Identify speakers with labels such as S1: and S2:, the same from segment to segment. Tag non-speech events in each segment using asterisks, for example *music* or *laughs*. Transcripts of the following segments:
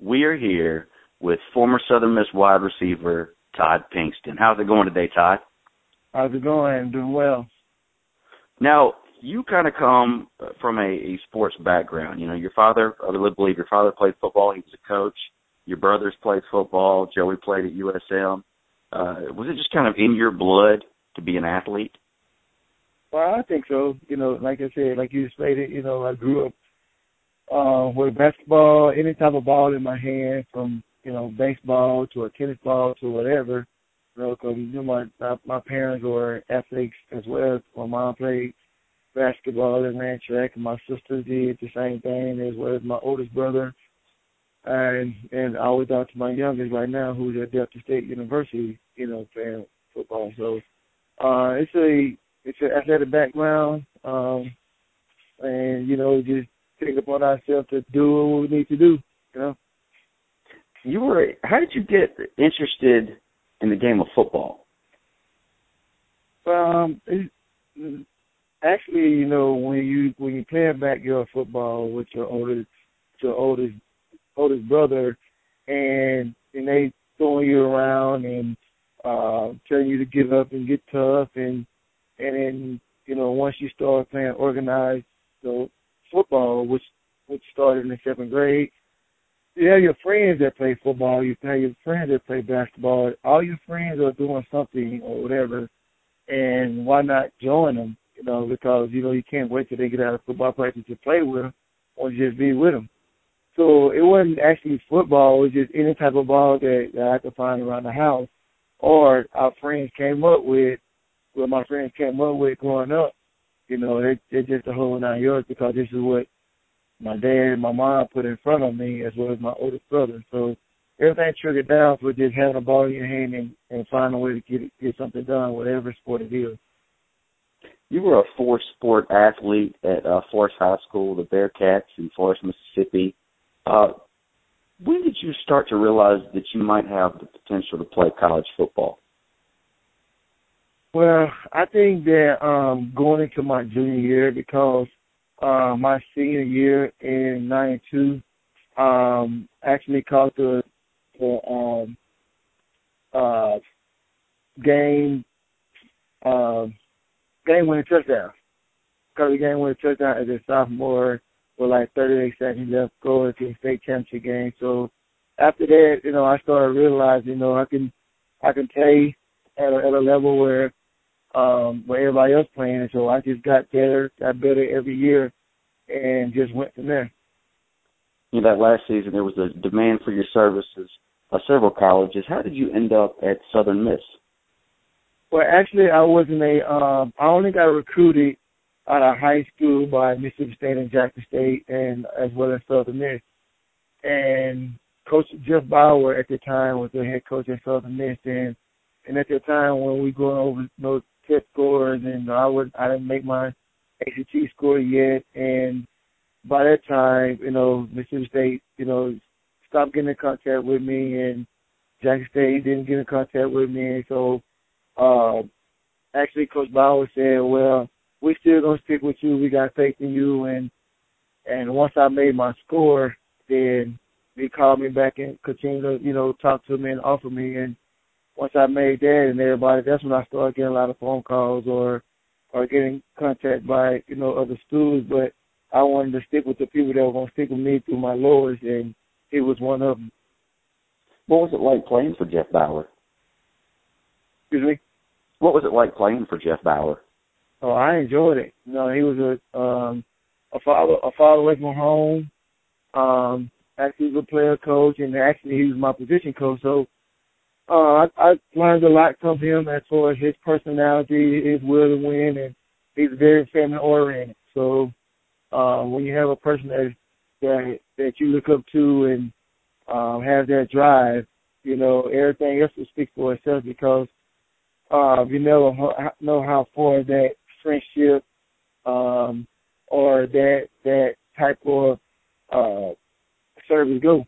S1: we are here with former Southern Miss wide receiver Todd Pinkston. How's it going today, Todd?
S2: How's it going? Doing well.
S1: Now, you kind of come from a, a sports background. You know, your father, I believe your father played football. He was a coach. Your brothers played football. Joey played at USM. Uh, was it just kind of in your blood to be an athlete?
S2: Well, I think so. You know, like I said, like you stated, you know, I grew up uh, with basketball, any type of ball in my hand, from you know baseball to a tennis ball to whatever. You know, because you know my my parents were athletes as well. My mom played basketball and ran track, and my sister did the same thing as well as my oldest brother. And and I always out to my youngest right now, who's at Delta State University, you know, playing football. So uh, it's a it's an athletic background, um, and you know, just take upon ourselves to do what we need to do. You know.
S1: You were. How did you get interested in the game of football?
S2: Um, it, actually, you know, when you when you playing backyard football with your oldest your oldest oldest brother, and and they throwing you around and uh telling you to get up and get tough, and and then you know once you start playing organized know, football, which which started in the seventh grade, you have your friends that play football, you have your friends that play basketball. All your friends are doing something or whatever, and why not join them? You know, because you know you can't wait till they get out of football practice to play with them, or just be with them. So it wasn't actually football; it was just any type of ball that, that I could find around the house, or our friends came up with, what my friends came up with growing up. You know, they they're just a whole nine yards because this is what my dad and my mom put in front of me as well as my oldest brother. So everything triggered down for just having a ball in your hand and, and find a way to get get something done, whatever sport it is.
S1: You were a four sport athlete at uh, Forest High School, the Bearcats in Forest, Mississippi. Uh, when did you start to realize that you might have the potential to play college football?
S2: Well, I think that um going into my junior year because uh, my senior year in '92, um, actually caught the the um, uh, game uh, game winning touchdown. Because the game winning touchdown as a sophomore with like 38 seconds left going to the state championship game. So after that, you know, I started realizing, you know, I can I can play at a, at a level where um where everybody else playing and so I just got better, got better every year and just went from there.
S1: You know, that last season there was a demand for your services by several colleges. How did you end up at Southern Miss?
S2: Well, actually, I wasn't a. Um, I only got recruited out of high school by Mississippi State and Jackson State, and as well as Southern Miss. And Coach Jeff Bower at the time was the head coach at Southern Miss, and and at the time when we going over those test scores, and I would I didn't make my ACT score yet, and by that time, you know, Mississippi State, you know, stopped getting in contact with me, and Jackson State didn't get in contact with me, and so uh, actually Coach Bower said, "Well, we still gonna stick with you. We got faith in you." And and once I made my score, then he called me back and continued to, you know, talk to me and offer me. And once I made that and everybody, that's when I started getting a lot of phone calls or or getting contact by you know other schools. But I wanted to stick with the people that were gonna stick with me through my lowers, and he was one of them.
S1: What was it like playing for Jeff Bower?
S2: Excuse me.
S1: What was it like playing for Jeff Bower?
S2: Oh, I enjoyed it. You know, he was a um a father a father away from home. Um, actually, he was a player coach, and actually he was my position coach. So, uh, I, I learned a lot from him as far as his personality, his will to win, and he's very family oriented. So, uh, when you have a person that that that you look up to and um, have that drive, you know, everything else will speak for itself because uh, you never know how far that friendship um, or that that type of uh, service go.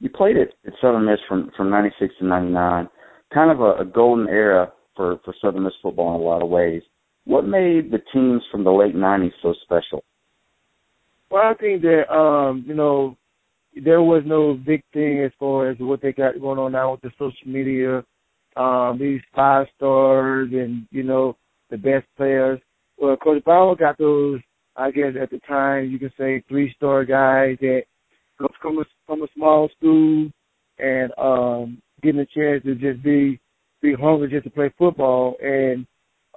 S1: You played it at Southern Miss from from '96 to '99, kind of a, a golden era for for Southern Miss football in a lot of ways. What made the teams from the late '90s so special?
S2: Well, I think that um, you know, there was no big thing as far as what they got going on now with the social media, um, these five stars and, you know, the best players. Well, Coach Bower got those, I guess at the time you can say three star guys that from a, from a small school and um getting a chance to just be be hungry just to play football. And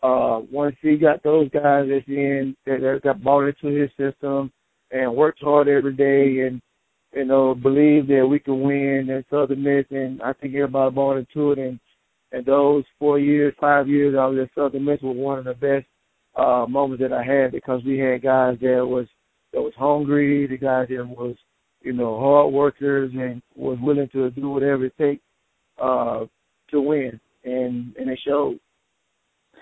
S2: uh once he got those guys that's in that, that got bought into his system and worked hard every day and you know believed that we could win and Southern Miss and I think everybody bought into it. And and those four years, five years I was at Southern Miss was one of the best uh moments that I had because we had guys that was that was hungry, the guys that was, you know, hard workers and was willing to do whatever it takes uh to win and and it showed.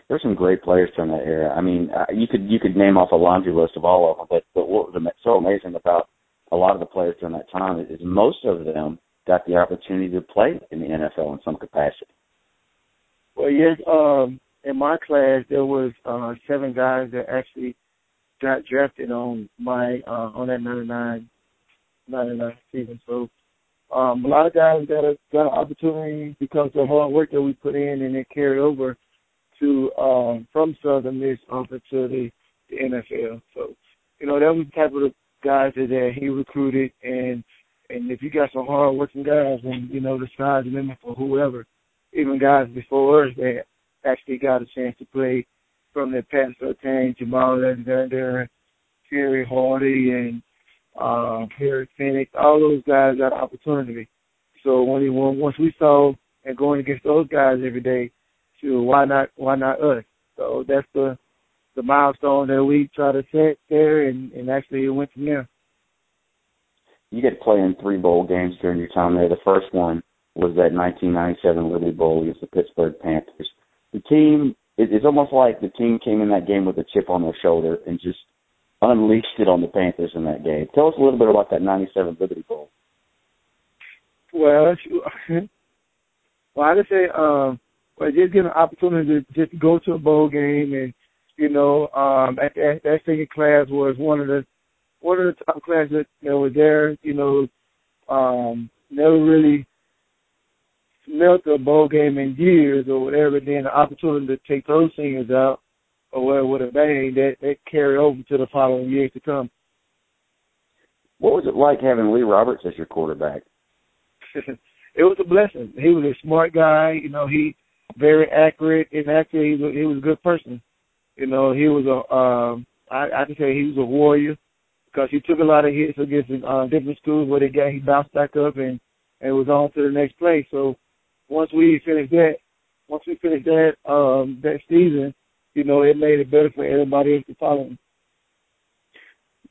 S1: There's some great players from that era. I mean, uh, you could you could name off a laundry list of all of them, but but what was so amazing about a lot of the players during that time is most of them got the opportunity to play in the NFL in some capacity.
S2: Well, yes, um, in my class there was uh, seven guys that actually got drafted on my uh, on that 99, 99 season. So um, a lot of guys got a got an opportunity because of the hard work that we put in, and it carried over to um, from Southern Miss over to the, the NFL. So you know that was the type of the guys that, he recruited, and and if you got some hard working guys, and you know the sky's the limit for whoever. Even guys before us that actually got a chance to play from the Pat Surtain, Jamal Alexander, Kerry Hardy, and uh, Perry Phenix. All those guys got opportunity. So when he once we saw and going against those guys every day, sure, why not? Why not us? So that's the the milestone that we try to set there, and, and actually it went from there.
S1: You get to play in three bowl games during your time there. The first one was that 1997 Liberty Bowl against the Pittsburgh Panthers. The team, it, it's almost like the team came in that game with a chip on their shoulder and just unleashed it on the Panthers in that game. Tell us a little bit about that 97 Liberty Bowl.
S2: Well, *laughs* well, I just say, um, well, just get an opportunity to just go to a bowl game and, you know, um, that, that, that senior class was one of the, one of the top classes that, that was there, you know, um, never really smelt a bowl game in years or whatever, then the opportunity to take those seniors out or whatever would have been that, that carry over to the following years to come.
S1: What was it like having Lee Roberts as your quarterback? *laughs*
S2: it was a blessing. He was a smart guy. You know, he very accurate, and actually, he was, he was a good person. You know, he was a um, I, I can say he was a warrior because he took a lot of hits against uh, different schools where they got he bounced back up and and was on to the next play. So once we finished that, once we finished that um that season, you know, it made it better for everybody else to follow him.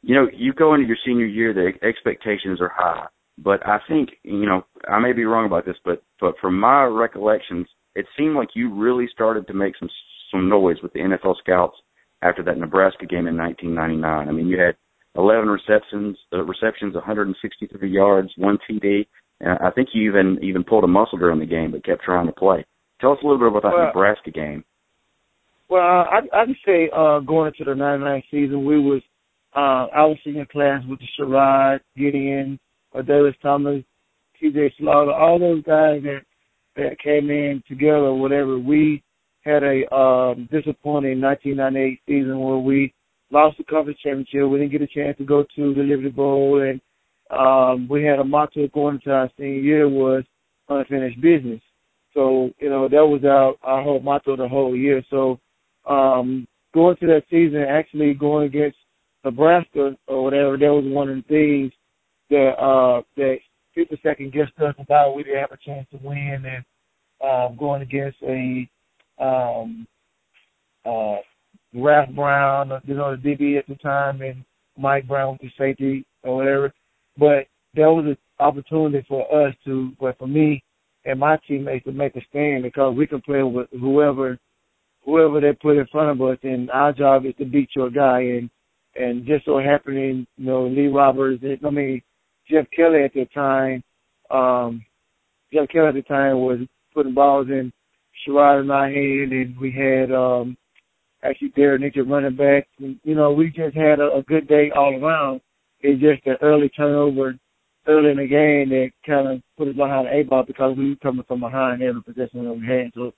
S1: You know, you go into your senior year, the expectations are high. But I think, you know, I may be wrong about this, but but from my recollections, it seemed like you really started to make some some noise with the NFL scouts after that Nebraska game in 1999. I mean, you had 11 receptions, uh, receptions, 163 yards, one TD, and I think you even even pulled a muscle during the game, but kept trying to play. Tell us a little bit about that well, Nebraska game.
S2: Well, I I would say uh, going into the '99 season, we was uh, I was senior class with the Sherrod, Gideon, uh, Adalius Thomas, T.J. Slaughter, all those guys that that came in together. Whatever we had a um, disappointing 1998 season where we lost the conference championship. We didn't get a chance to go to the Liberty Bowl, and um, we had a motto going into our senior year was unfinished business. So you know that was our our whole motto the whole year. So um, going to that season, actually going against Nebraska or whatever, that was one of the things that uh, that people second guessed us about. We didn't have a chance to win, and um, going against a um, uh, Ralph Brown, you know, the DB at the time, and Mike Brown with the safety or whatever. But that was an opportunity for us to, but for me and my teammates to make a stand because we can play with whoever, whoever they put in front of us, and our job is to beat your guy. And and just so happening, you know, Lee Roberts, I mean, Jeff Kelly at the time, um, Jeff Kelly at the time was putting balls in Sherrod and my hand, and we had um actually Derek Nixon running back. And, you know, we just had a, a good day all around it's just the early turnover early in the game that kind of put us behind the eight ball because we were coming from behind every possession that we had. So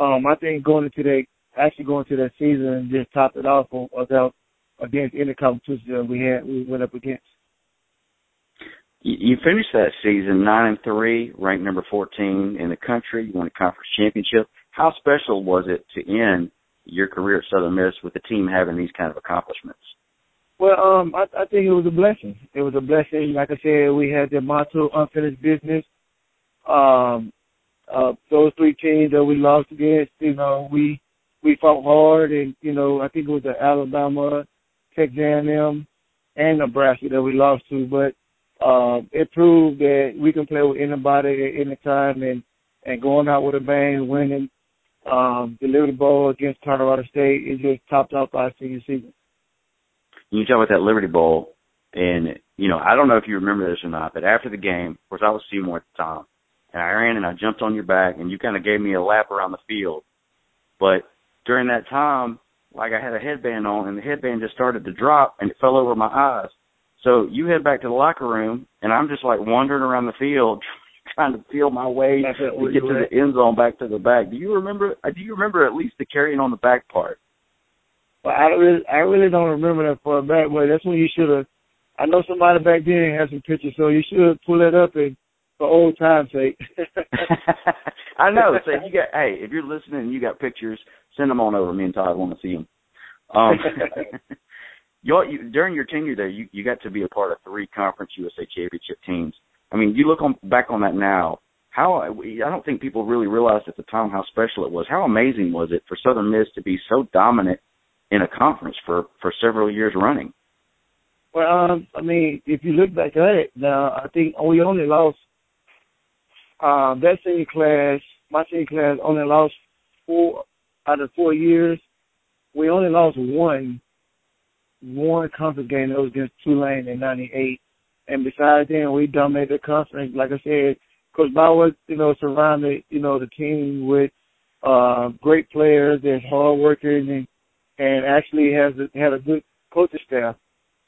S2: um, I think going into that, actually going to that season and just topped it off without against any competition that we had, we went up against.
S1: You finished that season nine and three, ranked number fourteen in the country. You won a conference championship. How special was it to end your career at Southern Miss with the team having these kind of accomplishments?
S2: Well, um, I, I think it was a blessing. It was a blessing. Like I said, we had the motto unfinished business. Um, uh, those three teams that we lost against, you know, we we fought hard, and you know, I think it was the Alabama, Texas A&M, and Nebraska that we lost to. But uh, it proved that we can play with anybody at any time, and and going out with a bang, winning, um, the ball against Colorado State, it just topped off our senior season
S1: you talk about that Liberty Bowl, and you know, I don't know if you remember this or not, but after the game, of course, I was Seymour at the time, and I ran and I jumped on your back, and you kind of gave me a lap around the field. But during that time, like I had a headband on, and the headband just started to drop, and it fell over my eyes. So you head back to the locker room, and I'm just like wandering around the field, *laughs* trying to feel my way to get to the end zone, back to the back. Do you remember? Uh, do you remember at least the carrying on the back part?
S2: But I really, I really don't remember that far back. But that's when you should have. I know somebody back then had some pictures, so you should pull that up and for old time's *laughs* sake.
S1: I know. So you got, hey, if you're listening and you got pictures, send them on over. Me and Todd want to see them. Um, *laughs* you, you during your tenure there, you you got to be a part of three Conference USA championship teams. I mean, you look on back on that now. How I don't think people really realized at the time how special it was. How amazing was it for Southern Miss to be so dominant in a conference for for several years running.
S2: Well, um, I mean, if you look back at it now, I think we only lost um, that senior class. My senior class only lost four out of four years. We only lost one one conference game that was against Tulane in '98, and besides then, we dominated the conference. Like I said, Coach Bower, you know, surrounded you know the team with uh, great players that's hard workers and and actually has a, had a good coaching staff.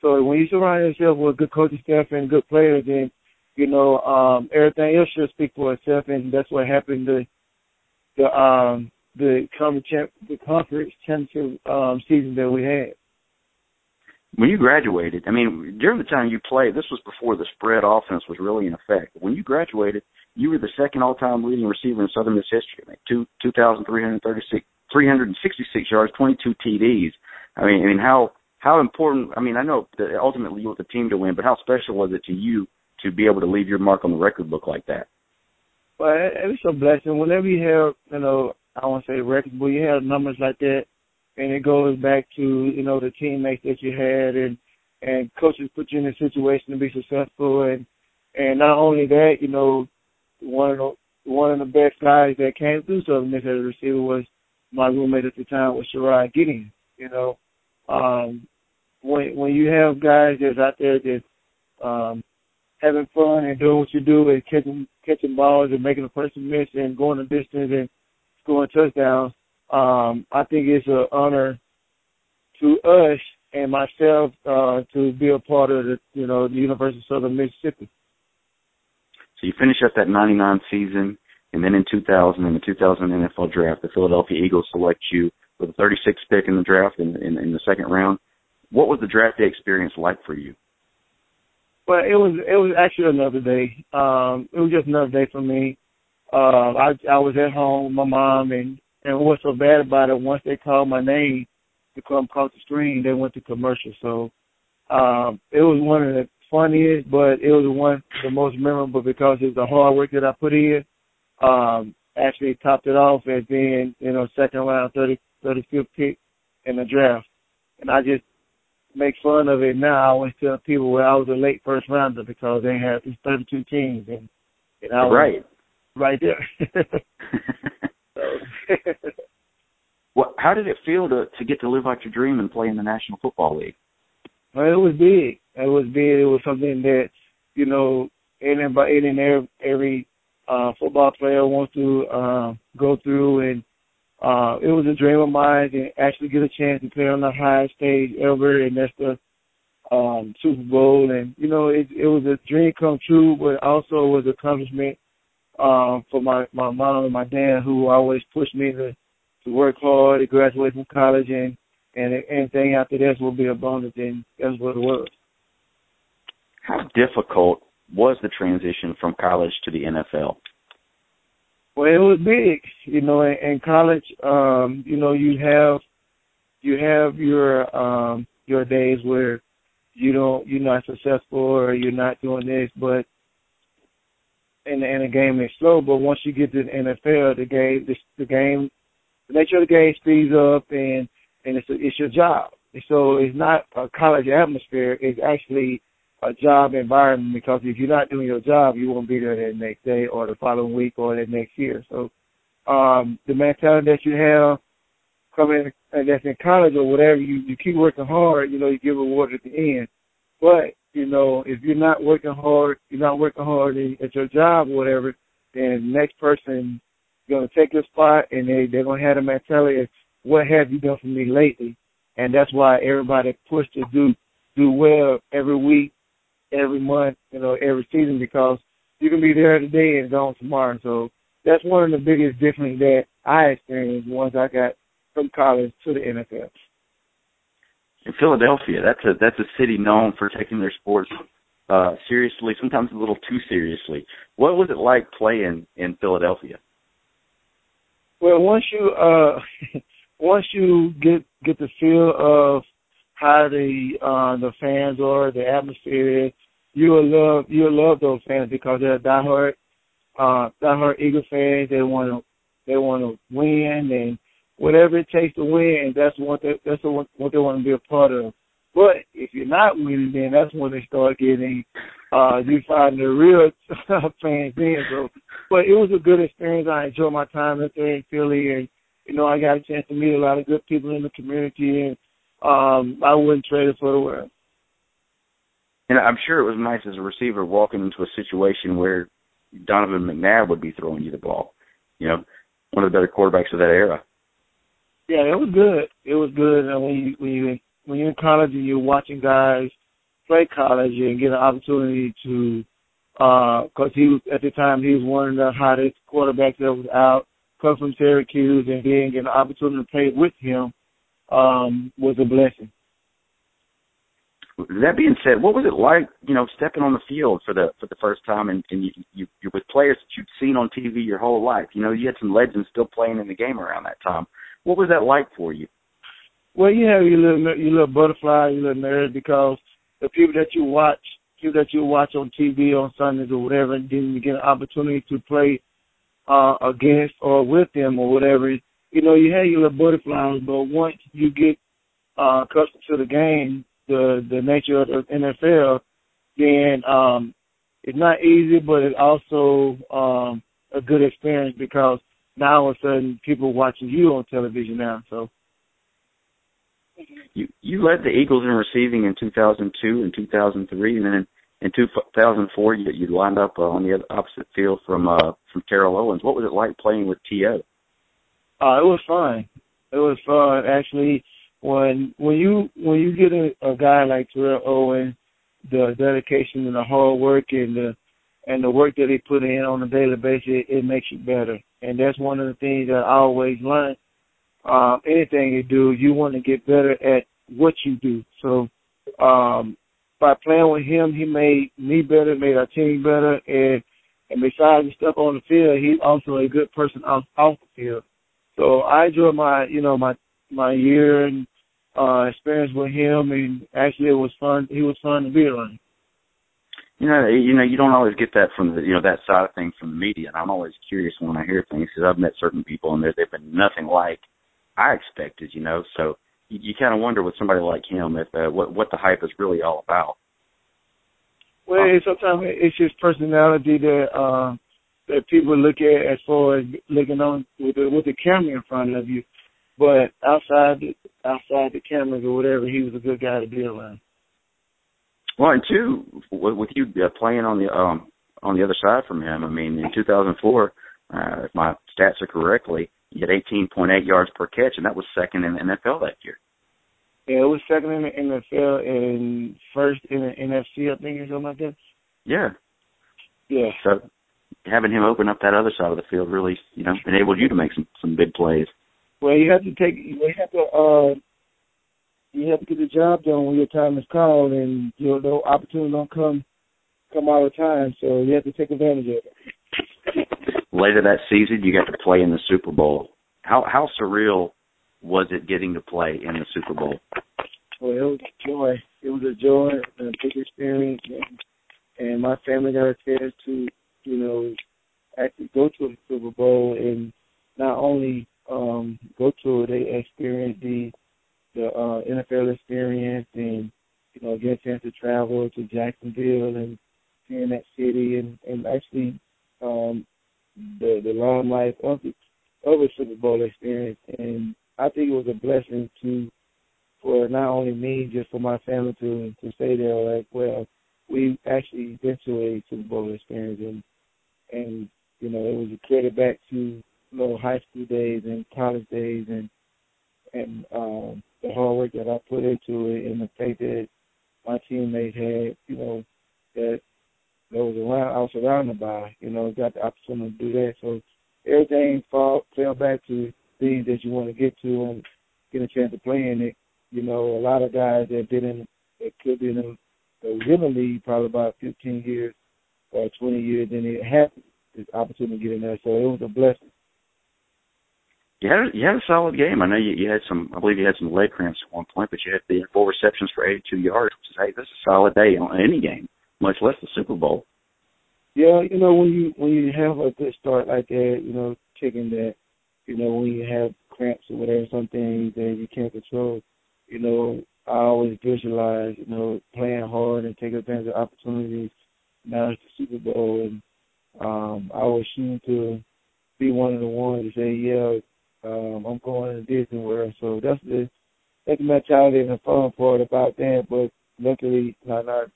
S2: So when you surround yourself with good coaching staff and good players, then you know um, everything else should speak for itself, and that's what happened the the um, the conference the conference championship um, season that we had.
S1: When you graduated, I mean, during the time you played, this was before the spread offense was really in effect. When you graduated, you were the second all-time leading receiver in Southern Miss history. I mean, two two thousand three hundred thirty-six 366 yards, 22 TDs. I mean, I mean, how how important? I mean, I know that ultimately you want the team to win, but how special was it to you to be able to leave your mark on the record book like that?
S2: Well, it was a blessing. Whenever you have, you know, I won't say record, but you have numbers like that, and it goes back to you know the teammates that you had, and and coaches put you in a situation to be successful, and and not only that, you know, one of the one of the best guys that came through Southern Miss as a receiver was my roommate at the time was Sherrod Gideon. You know, um, when when you have guys that's out there that um, having fun and doing what you do and catching catching balls and making a person miss and going the distance and scoring touchdowns, um, I think it's an honor to us and myself uh, to be a part of the you know the University of Southern Mississippi.
S1: So you finish up that '99 season. And then in 2000, in the 2000 NFL draft, the Philadelphia Eagles select you with the 36th pick in the draft in, in, in the second round. What was the draft day experience like for you?
S2: Well, it was it was actually another day. Um, it was just another day for me. Uh, I I was at home with my mom, and and what's so bad about it? Once they called my name to come across the screen, they went to commercial. So um, it was one of the funniest, but it was one the most memorable because of the hard work that I put in um, actually topped it off as being, you know, second round, 30, 35th pick in the draft. And I just make fun of it now. I always tell people where I was a late first rounder because they had these 32 teams and, and I was
S1: right,
S2: right there. *laughs*
S1: well, how did it feel to to get to live out your dream and play in the National Football League?
S2: Well, it was big. It was big. It was something that, you know, any any every, every uh, football player wants to uh, go through. And uh, it was a dream of mine to actually get a chance to play on the highest stage ever, and that's the um, Super Bowl, and you know, it, it was a dream come true, but also was an accomplishment um, for my my mom and my dad, who always pushed me to to work hard, to graduate from college, and and anything after this will be a bonus, and that's what it was.
S1: How difficult was the transition from college to the NFL?
S2: Well, it was big. You know, in, in college, um, you know, you have you have your um your days where you don't you're not successful or you're not doing this, but in the, in the game is slow. But once you get to the NFL, the game the, the game the nature of the game speeds up and and it's a, it's your job. So it's not a college atmosphere. It's actually a job environment because if you're not doing your job, you won't be there the next day or the following week or the next year. So um, the mentality that you have coming and that's in college or whatever, you, you keep working hard, you know, you get rewarded at the end. But, you know, if you're not working hard, you're not working hard at your job or whatever, then the next person gonna take your spot and they, they're gonna have the mentality of what have you done for me lately? And that's why everybody pushed to do do well every week every month, you know, every season because you can be there today and gone tomorrow. So that's one of the biggest differences that I experienced once I got from college to the NFL.
S1: In Philadelphia, that's a that's a city known for taking their sports uh seriously, sometimes a little too seriously. What was it like playing in Philadelphia?
S2: Well, once you uh *laughs* once you get get the feel of how the uh the fans are, the atmosphere, you will love you will love those fans because they're diehard uh diehard Eagle fans. They want to they want to win and whatever it takes to win. That's what they, that's what what they want to be a part of. But if you're not winning, then that's when they start getting uh you find the real *laughs* fans in. So, but it was a good experience. I enjoyed my time up there in Philly, and you know I got a chance to meet a lot of good people in the community, and um I wouldn't trade it for the world.
S1: And I'm sure it was nice as a receiver walking into a situation where Donovan McNabb would be throwing you the ball. You know, one of the better quarterbacks of that era.
S2: Yeah, it was good. It was good. And when you when you when you're in college and you're watching guys play college and get an opportunity to, because uh, he was at the time he was one of the hottest quarterbacks that was out, come from Syracuse, and get an opportunity to play with him um, was a blessing.
S1: That being said, what was it like, you know, stepping on the field for the for the first time, and, and you, you you're with players that you'd seen on TV your whole life? You know, you had some legends still playing in the game around that time. What was that like for you?
S2: Well, you have your little your little butterfly, your little nerd, because the people that you watch, people that you watch on TV on Sundays or whatever, and then you get an opportunity to play uh against or with them or whatever. You know, you have your little butterflies, but once you get uh accustomed to the game, the the nature of the NFL, then um, it's not easy, but it's also um, a good experience because now all of a sudden people are watching you on television now. So
S1: you you led the Eagles in receiving in 2002 and 2003, and then in, in 2004 you you lined up uh, on the other opposite field from uh, from Terrell Owens. What was it like playing with T.O.?
S2: Uh, it was fun. It was fun actually when when you when you get a, a guy like Terrell Owens, the dedication and the hard work and the and the work that he put in on a daily basis, it, it makes you better. And that's one of the things that I always learn. Um, anything you do, you want to get better at what you do. So um, by playing with him, he made me better, made our team better, and and besides the stuff on the field, he's also a good person off off the field. So I enjoy my you know my my year and uh experience with him and actually it was fun he was fun to be around.
S1: You know, you know, you don't always get that from the, you know, that side of things from the media. And I'm always curious when I hear things because I've met certain people and they've been nothing like I expected, you know. So you, you kind of wonder with somebody like him if uh, what what the hype is really all about.
S2: Well, um, sometimes it's his personality that uh, that people look at as far as looking on with the, with the camera in front of you. But outside the, outside the cameras or whatever, he was a good guy to be around.
S1: Well, and two, with you uh, playing on the um on the other side from him, I mean, in 2004, uh, if my stats are correctly, you had 18.8 yards per catch, and that was second in the NFL that year.
S2: Yeah, it was second in the NFL and first in the NFC, I think, or something like that.
S1: Yeah.
S2: Yeah.
S1: So having him open up that other side of the field really, you know, enabled you to make some some big plays.
S2: Well, you have to take, you have to, uh, you have to get the job done when your time is called, and you know, the opportunity don't come come all the time, so you have to take advantage of it.
S1: Later that season, you got to play in the Super Bowl. How how surreal was it getting to play in the Super Bowl?
S2: Well, it was a joy. It was a joy, a big experience, and, and my family got a chance to, you know, actually go to the Super Bowl and not only um go to it, they experienced the the uh, NFL experience and you know get a chance to travel to Jacksonville and seeing that city and and actually um the the limelight of the of a Super Bowl experience and I think it was a blessing to for not only me, just for my family to to say there like, well, we actually been to a Super Bowl experience and and you know, it was a credit back to you know high school days and college days and and um the hard work that I put into it and the faith that my teammates had, you know, that that was around I was surrounded by, you know, got the opportunity to do that. So everything fall fell back to things that you want to get to and get a chance to play in it. You know, a lot of guys that been in that could be um, in the, the league probably about fifteen years or twenty years and it had this opportunity to get in there. So it was a blessing.
S1: You had you had a solid game. I know you, you had some. I believe you had some leg cramps at one point, but you had the four receptions for 82 yards, which is hey, this is a solid day on any game, much less the Super Bowl.
S2: Yeah, you know when you when you have a good start like that, you know, kicking that, you know when you have cramps or whatever, some things that you can't control. You know, I always visualize, you know, playing hard and taking advantage of opportunities. Now it's the Super Bowl, and um, I was shooting to be one of the ones to say, yeah, um, I'm going to Disney World. So that's the that's the mentality and the fun part about that. But luckily, not, not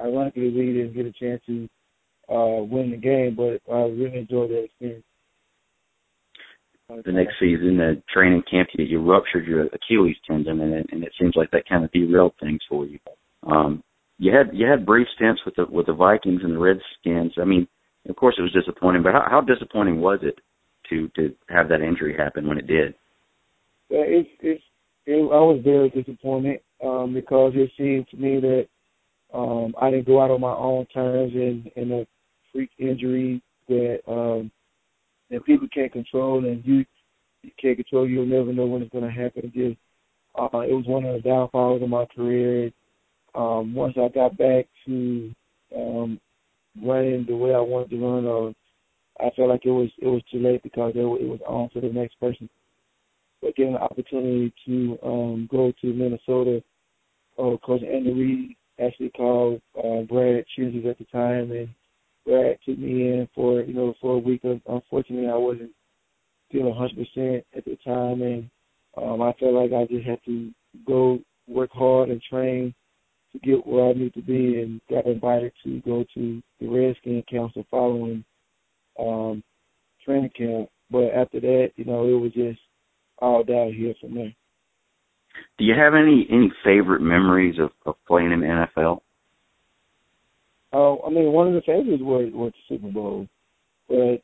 S2: ironically, we didn't get a chance to uh, win the game, but I really enjoyed that experience.
S1: The next season, the training camp, you, you ruptured your Achilles tendon, and it, and it seems like that kind of derailed things for you. Um, you had you had brief stints with the with the Vikings and the Redskins. I mean, of course, it was disappointing, but how, how disappointing was it to to have that injury happen when it did?
S2: Yeah, it's it's it, I was very disappointed um, because it seemed to me that um, I didn't go out on my own terms and and a freak injury that um, that people can't control and you, can't control. You'll never know when it's going to happen again. Uh, it was one of the downfalls of my career. Um, once I got back to um, running the way I wanted to run, or I felt like it was it was too late because it, it was on to the next person. But getting the opportunity to um, go to Minnesota, uh, Coach Andy Reid actually called uh, Brad Childress at the time, and Brad took me in for you know for a week. Unfortunately, I wasn't feeling 100 percent at the time, and um, I felt like I just had to go work hard and train to get where I need to be, and got invited to go to the Redskin Council following um, training camp. But after that, you know, it was just all down here from there.
S1: Do you have any any favorite memories of, of playing in the NFL?
S2: Oh, I mean, one of the favorites was was the Super Bowl, but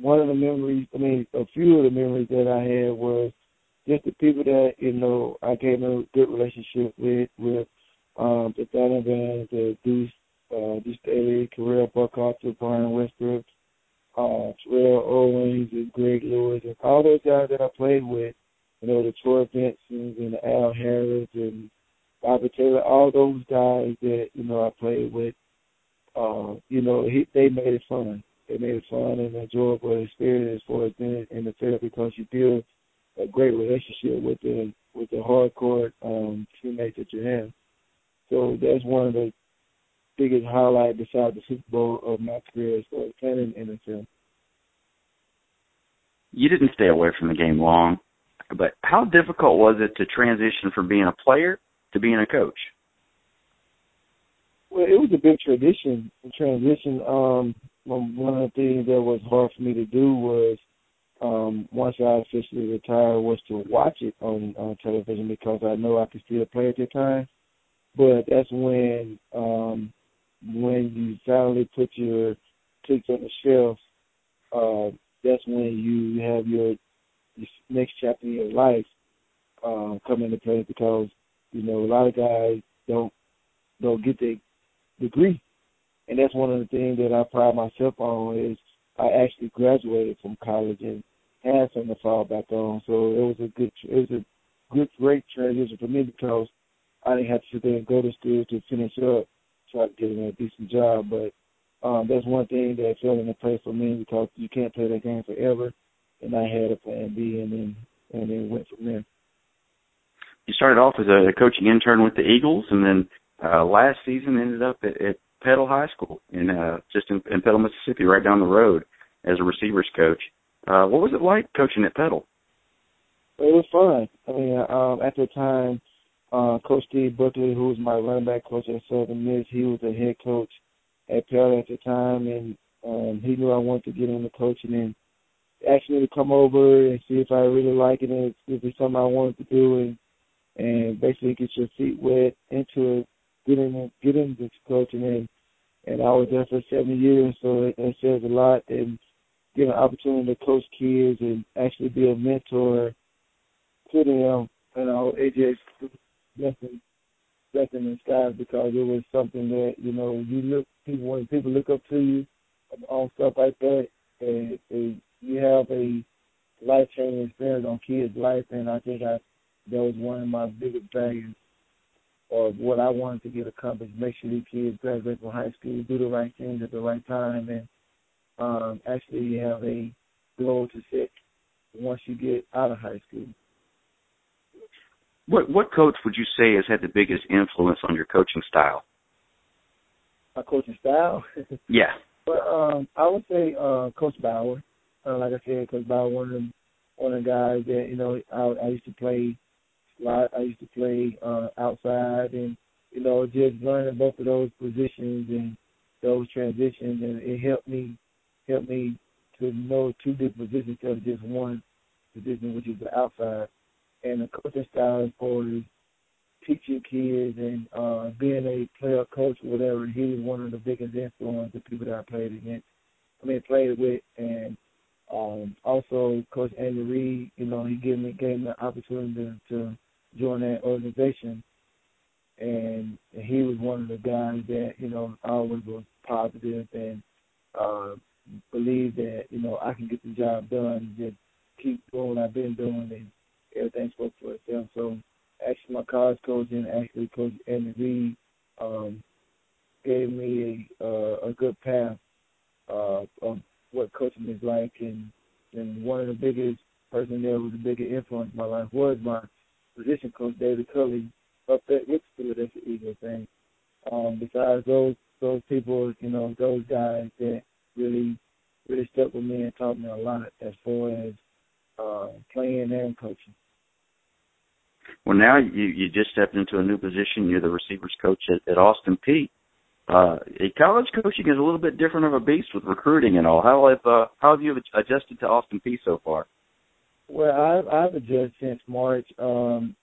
S2: one of the memories, I mean, a few of the memories that I had was just the people that you know I came in a good relationship with, with um, the Donovan, the Deuce, uh, Deuce Staley, Correll Buckhalter, Brian Westbrook, uh, Terrell Owens, and Greg Lewis, and all those guys that I played with. You know, the Troy Bensons and Al Harris and Bobby Taylor, all those guys that you know I played with. Uh, you know, he, they made it fun. They made it fun and enjoyable experience for us being in the field because you build a great relationship with the with the hardcore um, teammates that you have. So that's one of the biggest highlight besides the Super Bowl of my career as far as playing in the NFL.
S1: You didn't stay away from the game long, but how difficult was it to transition from being a player to being a coach?
S2: Well, it was a big tradition transition. Um, one of the things that was hard for me to do was um, once I officially retired was to watch it on on television because I know I could still play at the time. But that's when um, when you finally put your tricks on the shelf. Uh, that's when you have your, your next chapter in your life um, come into play because you know a lot of guys don't don't get the degree, and that's one of the things that I pride myself on is I actually graduated from college and had something to fall back on. So it was a good, it was a good, great transition for me because I didn't have to sit there and go to school to finish up, try to get a decent job. But um, that's one thing that fell into place for me because you can't play that game forever. And I had a plan B, and then and then went from there.
S1: You started off as a coaching intern with the Eagles, and then uh, last season ended up at, at Petal High School in uh, just in, in Petal, Mississippi, right down the road as a receivers coach. Uh, what was it like coaching at Petal?
S2: It was fun. I mean, um, at the time, uh, Coach Steve Buckley, who was my running back coach at Southern Miss, he was the head coach at Petal at the time, and um, he knew I wanted to get into coaching and asked me to come over and see if I really like it and if it's something I wanted to do and and basically get your feet wet into it, get in get into coaching and and I was there for seven years, so it, it says a lot and get an opportunity to coach kids and actually be a mentor to them. You know, just blessing blessing in skies because it was something that you know you look people when people look up to you on stuff like that, and, and you have a life changing experience on kids' life, and I think I that was one of my biggest values of what I wanted to get accomplished. Make sure these kids graduate from high school, do the right things at the right time, and um, actually have a goal to set once you get out of high school.
S1: What what coach would you say has had the biggest influence on your coaching style?
S2: My coaching style? *laughs*
S1: yeah.
S2: But um, I would say uh, Coach Bower. Uh, like I said, Coach Bower, one of them, one of the guys that you know I, I used to play slot. I used to play uh, outside, and you know just learning both of those positions and those transitions, and it helped me helped me to know two different positions instead of just one position, which is the outside. And the coaching style as far as teaching kids and uh being a player coach or whatever, he was one of the biggest influences the people that I played against. I mean played with and um also Coach Andy Reid, you know, he gave me gave me the opportunity to, to join that organization and he was one of the guys that, you know, always was positive and uh believe that you know I can get the job done just keep doing what I've been doing and everything spoke for itself. So actually, my college coach and actually Coach Andy Reid um, gave me a uh, a good path uh, of what coaching is like, and and one of the biggest person there was the biggest influence in my life was my position coach David Culley up at with Philadelphia Eagles. And um, besides those those people, you know, those guys that really really stuck with me and taught me a lot as far as uh, playing and coaching.
S1: Well, now you you just stepped into a new position. You're the receivers coach at, at Austin Peay. Uh, college coaching is a little bit different of a beast with recruiting and all. How have uh, how have you adjusted to Austin Peay so far?
S2: Well, I've, I've adjusted since March. Um,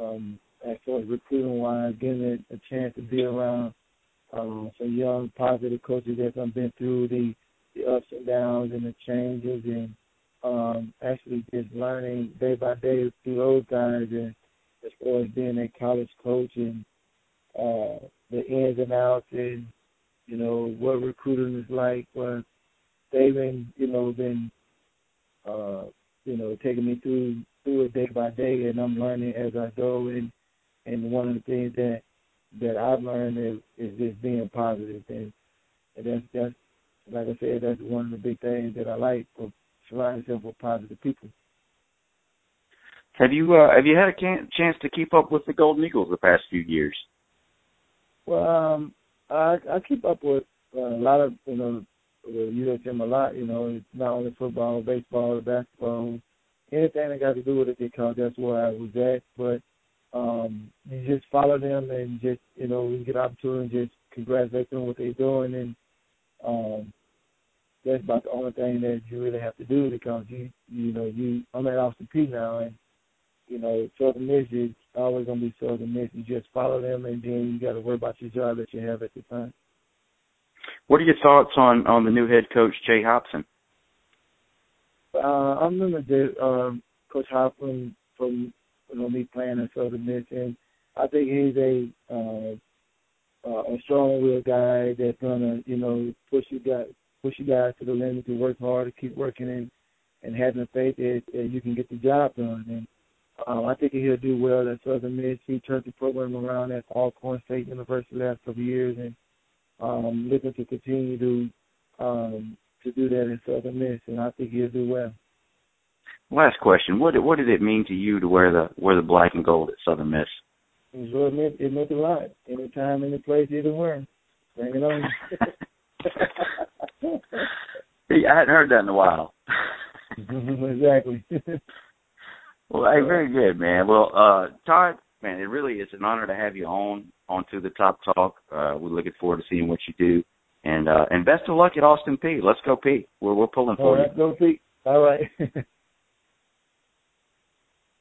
S2: um, as far as recruiting wise, getting a, chance to be around um, some young, positive coaches that I've been through the the ups and downs and the changes, and um, actually just learning day by day through those guys, and as far as being a college coach and uh, the ins and outs, and you know what recruiting is like. But they've been, you know, been, uh, you know, taking me through through it day by day, and I'm learning as I go. And and one of the things that that I've learned is, is just being positive, and, and that's that's like I said, that's one of the big things that I like for surrounding yourself with positive people.
S1: Have you uh, have you had a can- chance to keep up with the Golden Eagles the past few years?
S2: Well, um, I I keep up with uh, a lot of you know with USM a lot. You know, it's not only football, baseball, basketball, anything that got to do with it because that's where I was at. But um, you just follow them and just you know we get opportunity to just congratulate them on what they're doing and um, that's about the only thing that you really have to do because you you know you I'm at Austin Peay now and you know Southern Miss is always gonna be Southern Miss. You just follow them and then you got to worry about your job that you have at the time.
S1: What are your thoughts on on the new head coach Jay Hopson?
S2: Uh, I remember that um, Coach Hopson from you know me playing at Southern Miss, and I think he's a uh, uh, a strong will guy that's gonna you know push you guys push you guys to the limit to work hard to keep working and and having faith that, that you can get the job done. And um, I think he'll do well at Southern Miss. He turned the program around at Alcorn State University last couple of years, and um, looking to continue to um, to do that in Southern Miss, and I think he'll do well.
S1: Last question: What did what did it mean to you to wear the wear the black and gold at Southern Miss?
S2: It meant it meant a lot. Anytime, any place, either. Bring it on. *laughs*
S1: I hadn't heard that in a while. *laughs*
S2: exactly.
S1: well, hey, very good, man. Well, uh, Todd, man, it really is an honor to have you on onto the Top Talk. Uh, we're looking forward to seeing what you do, and uh, and best of luck at Austin Peay. Let's go Peay. We're we're pulling for
S2: All
S1: you.
S2: right, go Peay. All right. *laughs*